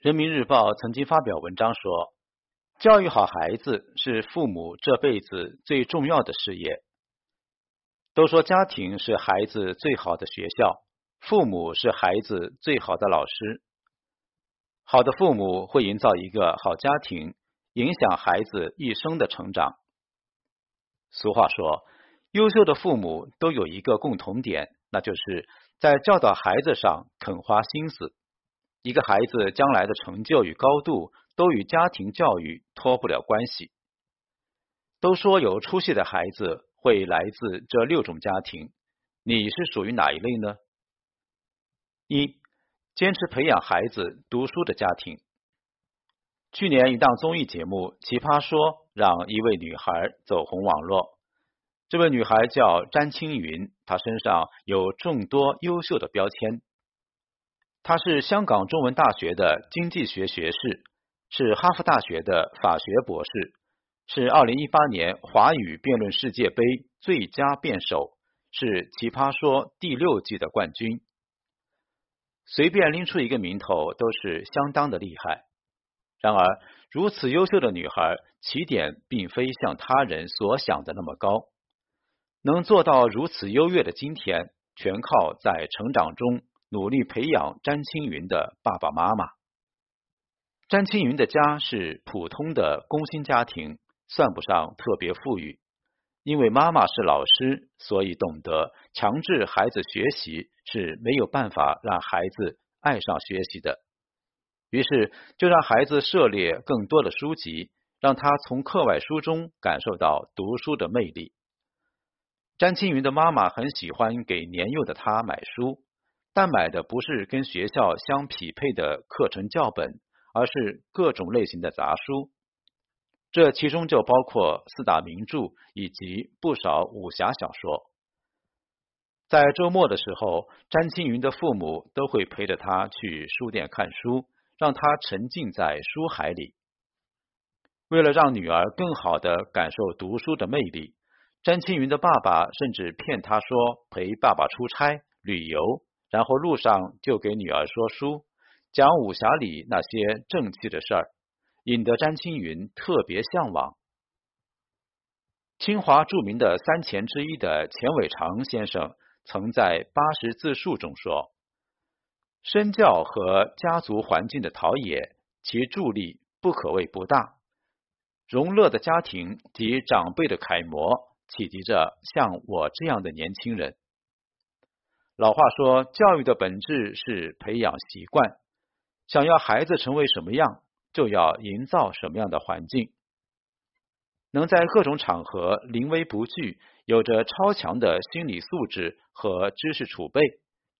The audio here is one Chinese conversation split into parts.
人民日报曾经发表文章说，教育好孩子是父母这辈子最重要的事业。都说家庭是孩子最好的学校，父母是孩子最好的老师。好的父母会营造一个好家庭，影响孩子一生的成长。俗话说，优秀的父母都有一个共同点，那就是在教导孩子上肯花心思。一个孩子将来的成就与高度，都与家庭教育脱不了关系。都说有出息的孩子会来自这六种家庭，你是属于哪一类呢？一、坚持培养孩子读书的家庭。去年一档综艺节目《奇葩说》让一位女孩走红网络。这位女孩叫詹青云，她身上有众多优秀的标签。他是香港中文大学的经济学学士，是哈佛大学的法学博士，是二零一八年华语辩论世界杯最佳辩手，是奇葩说第六季的冠军。随便拎出一个名头都是相当的厉害。然而，如此优秀的女孩，起点并非像他人所想的那么高。能做到如此优越的今天，全靠在成长中。努力培养詹青云的爸爸妈妈。詹青云的家是普通的工薪家庭，算不上特别富裕。因为妈妈是老师，所以懂得强制孩子学习是没有办法让孩子爱上学习的。于是就让孩子涉猎更多的书籍，让他从课外书中感受到读书的魅力。詹青云的妈妈很喜欢给年幼的他买书。但买的不是跟学校相匹配的课程教本，而是各种类型的杂书。这其中就包括四大名著以及不少武侠小说。在周末的时候，詹青云的父母都会陪着他去书店看书，让他沉浸在书海里。为了让女儿更好的感受读书的魅力，詹青云的爸爸甚至骗他说陪爸爸出差旅游。然后路上就给女儿说书，讲武侠里那些正气的事儿，引得詹青云特别向往。清华著名的三钱之一的钱伟长先生曾在《八十自述》中说：“身教和家族环境的陶冶，其助力不可谓不大。荣乐的家庭及长辈的楷模，启迪着像我这样的年轻人。”老话说，教育的本质是培养习惯。想要孩子成为什么样，就要营造什么样的环境。能在各种场合临危不惧，有着超强的心理素质和知识储备，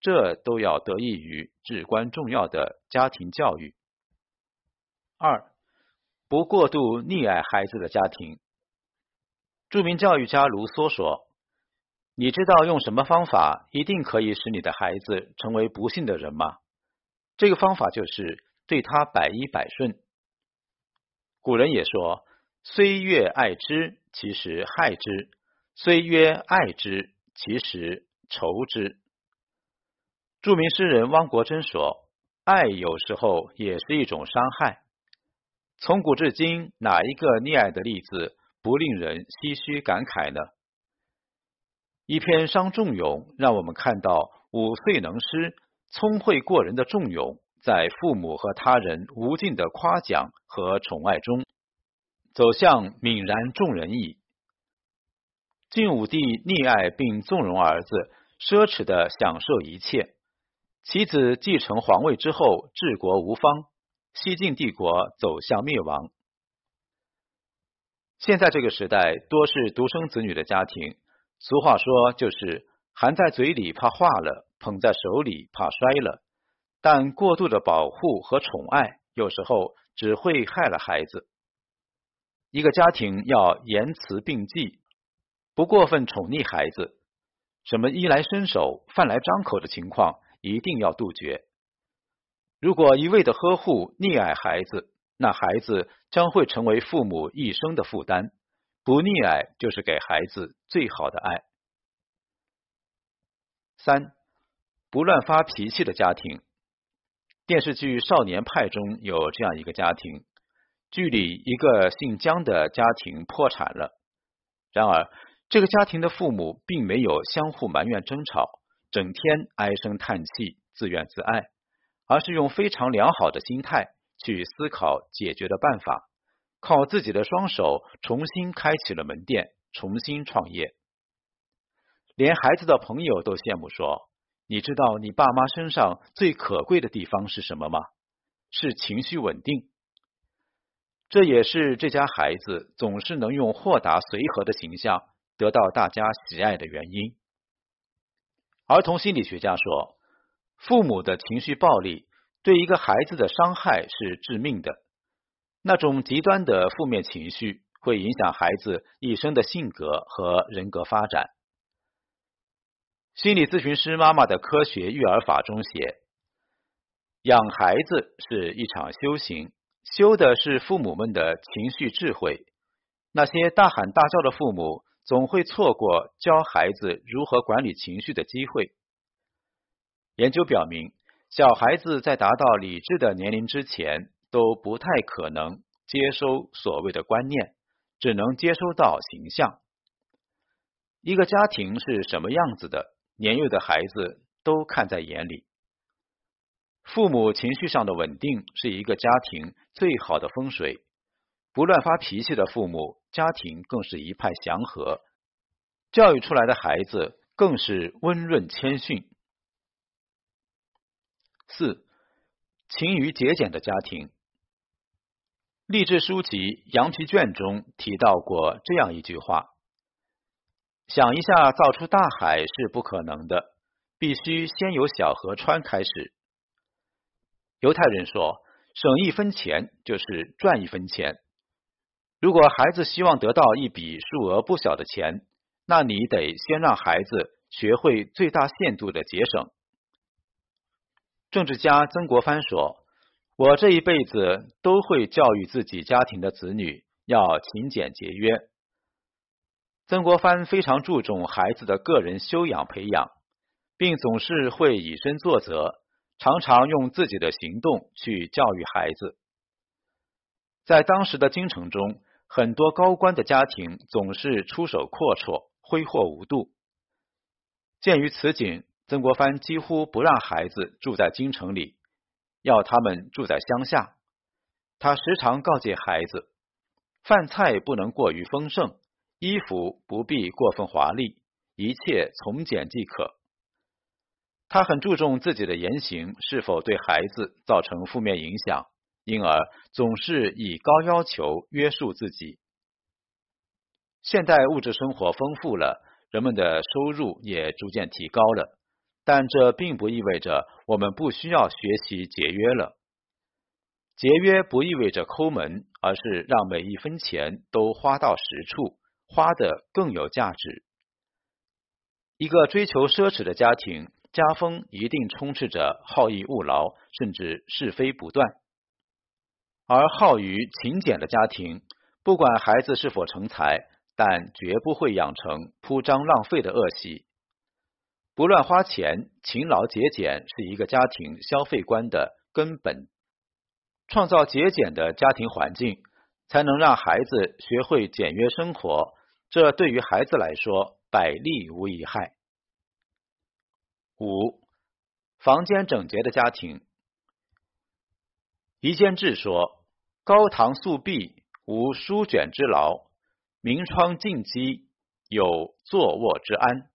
这都要得益于至关重要的家庭教育。二，不过度溺爱孩子的家庭。著名教育家卢梭说。你知道用什么方法一定可以使你的孩子成为不幸的人吗？这个方法就是对他百依百顺。古人也说：“虽曰爱之，其实害之；虽曰爱之，其实仇之。”著名诗人汪国真说：“爱有时候也是一种伤害。”从古至今，哪一个溺爱的例子不令人唏嘘感慨呢？一篇伤仲永，让我们看到五岁能诗、聪慧过人的仲永，在父母和他人无尽的夸奖和宠爱中，走向泯然众人矣。晋武帝溺爱并纵容儿子，奢侈的享受一切。其子继承皇位之后，治国无方，西晋帝国走向灭亡。现在这个时代，多是独生子女的家庭。俗话说，就是含在嘴里怕化了，捧在手里怕摔了。但过度的保护和宠爱，有时候只会害了孩子。一个家庭要言辞并济，不过分宠溺孩子。什么衣来伸手、饭来张口的情况，一定要杜绝。如果一味的呵护、溺爱孩子，那孩子将会成为父母一生的负担。不溺爱就是给孩子最好的爱。三，不乱发脾气的家庭。电视剧《少年派》中有这样一个家庭，剧里一个姓姜的家庭破产了。然而，这个家庭的父母并没有相互埋怨争吵，整天唉声叹气、自怨自艾，而是用非常良好的心态去思考解决的办法，靠自己的双手重新开启了门店，重新创业。连孩子的朋友都羡慕说。你知道你爸妈身上最可贵的地方是什么吗？是情绪稳定。这也是这家孩子总是能用豁达随和的形象得到大家喜爱的原因。儿童心理学家说，父母的情绪暴力对一个孩子的伤害是致命的。那种极端的负面情绪会影响孩子一生的性格和人格发展。心理咨询师妈妈的科学育儿法中写，养孩子是一场修行，修的是父母们的情绪智慧。那些大喊大叫的父母，总会错过教孩子如何管理情绪的机会。研究表明，小孩子在达到理智的年龄之前，都不太可能接收所谓的观念，只能接收到形象。一个家庭是什么样子的？年幼的孩子都看在眼里，父母情绪上的稳定是一个家庭最好的风水。不乱发脾气的父母，家庭更是一派祥和，教育出来的孩子更是温润谦逊。四，勤于节俭的家庭，励志书籍《羊皮卷》中提到过这样一句话。想一下，造出大海是不可能的，必须先由小河川开始。犹太人说，省一分钱就是赚一分钱。如果孩子希望得到一笔数额不小的钱，那你得先让孩子学会最大限度的节省。政治家曾国藩说：“我这一辈子都会教育自己家庭的子女要勤俭节约。”曾国藩非常注重孩子的个人修养培养，并总是会以身作则，常常用自己的行动去教育孩子。在当时的京城中，很多高官的家庭总是出手阔绰、挥霍无度。鉴于此景，曾国藩几乎不让孩子住在京城里，要他们住在乡下。他时常告诫孩子，饭菜不能过于丰盛。衣服不必过分华丽，一切从简即可。他很注重自己的言行是否对孩子造成负面影响，因而总是以高要求约束自己。现代物质生活丰富了，人们的收入也逐渐提高了，但这并不意味着我们不需要学习节约了。节约不意味着抠门，而是让每一分钱都花到实处。花的更有价值。一个追求奢侈的家庭，家风一定充斥着好逸恶劳，甚至是非不断；而好于勤俭的家庭，不管孩子是否成才，但绝不会养成铺张浪费的恶习。不乱花钱，勤劳节俭是一个家庭消费观的根本。创造节俭的家庭环境。才能让孩子学会简约生活，这对于孩子来说百利无一害。五，房间整洁的家庭。宜坚志说：“高堂素壁，无书卷之劳；明窗净几，有坐卧之安。”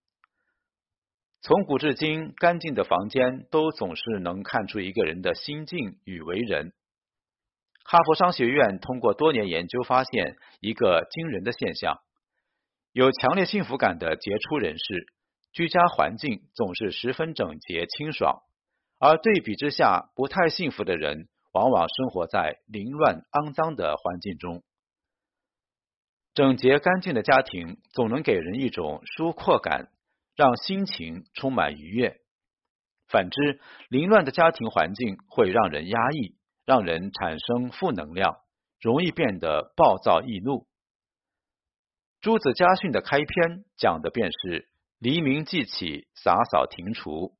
从古至今，干净的房间都总是能看出一个人的心境与为人。哈佛商学院通过多年研究发现一个惊人的现象：有强烈幸福感的杰出人士，居家环境总是十分整洁清爽；而对比之下，不太幸福的人往往生活在凌乱肮脏的环境中。整洁干净的家庭总能给人一种舒阔感，让心情充满愉悦；反之，凌乱的家庭环境会让人压抑。让人产生负能量，容易变得暴躁易怒。朱子家训的开篇讲的便是黎明即起，洒扫庭除。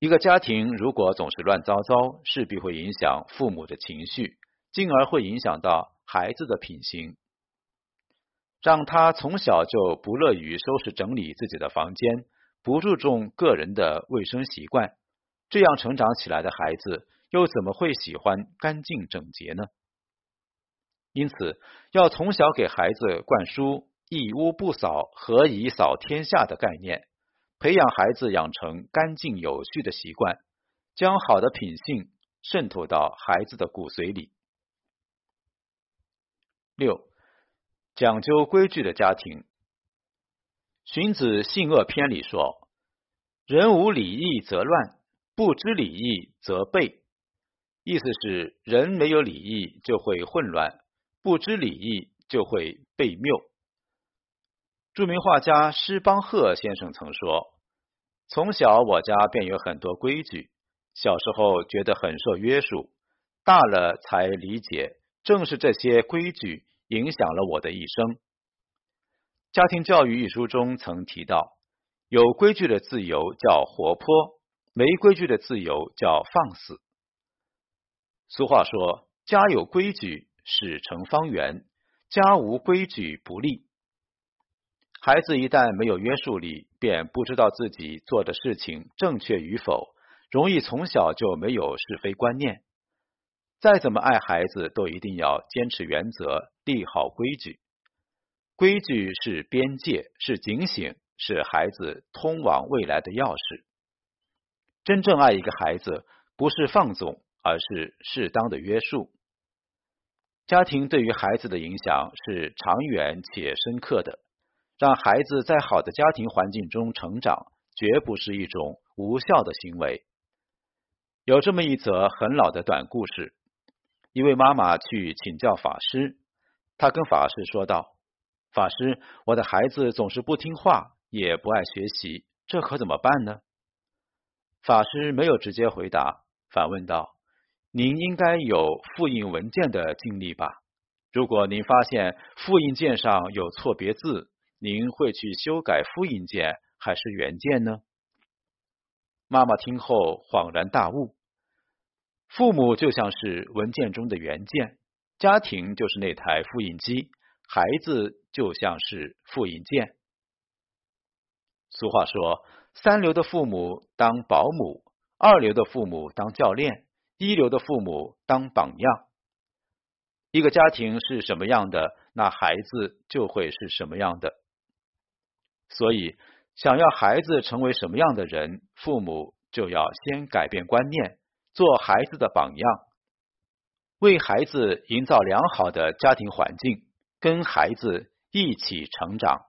一个家庭如果总是乱糟糟，势必会影响父母的情绪，进而会影响到孩子的品行。让他从小就不乐于收拾整理自己的房间，不注重个人的卫生习惯，这样成长起来的孩子又怎么会喜欢干净整洁呢？因此，要从小给孩子灌输“一屋不扫，何以扫天下”的概念。培养孩子养成干净有序的习惯，将好的品性渗透到孩子的骨髓里。六，讲究规矩的家庭。荀子性恶篇里说：“人无礼义则乱，不知礼义则悖。”意思是人没有礼义就会混乱，不知礼义就会被谬。著名画家施邦赫先生曾说。从小我家便有很多规矩，小时候觉得很受约束，大了才理解，正是这些规矩影响了我的一生。《家庭教育》一书中曾提到，有规矩的自由叫活泼，没规矩的自由叫放肆。俗话说：“家有规矩，事成方圆；家无规矩，不立。”孩子一旦没有约束力，便不知道自己做的事情正确与否，容易从小就没有是非观念。再怎么爱孩子，都一定要坚持原则，立好规矩。规矩是边界，是警醒，是孩子通往未来的钥匙。真正爱一个孩子，不是放纵，而是适当的约束。家庭对于孩子的影响是长远且深刻的。让孩子在好的家庭环境中成长，绝不是一种无效的行为。有这么一则很老的短故事：一位妈妈去请教法师，他跟法师说道：“法师，我的孩子总是不听话，也不爱学习，这可怎么办呢？”法师没有直接回答，反问道：“您应该有复印文件的经历吧？如果您发现复印件上有错别字，”您会去修改复印件还是原件呢？妈妈听后恍然大悟，父母就像是文件中的原件，家庭就是那台复印机，孩子就像是复印件。俗话说，三流的父母当保姆，二流的父母当教练，一流的父母当榜样。一个家庭是什么样的，那孩子就会是什么样的。所以，想要孩子成为什么样的人，父母就要先改变观念，做孩子的榜样，为孩子营造良好的家庭环境，跟孩子一起成长。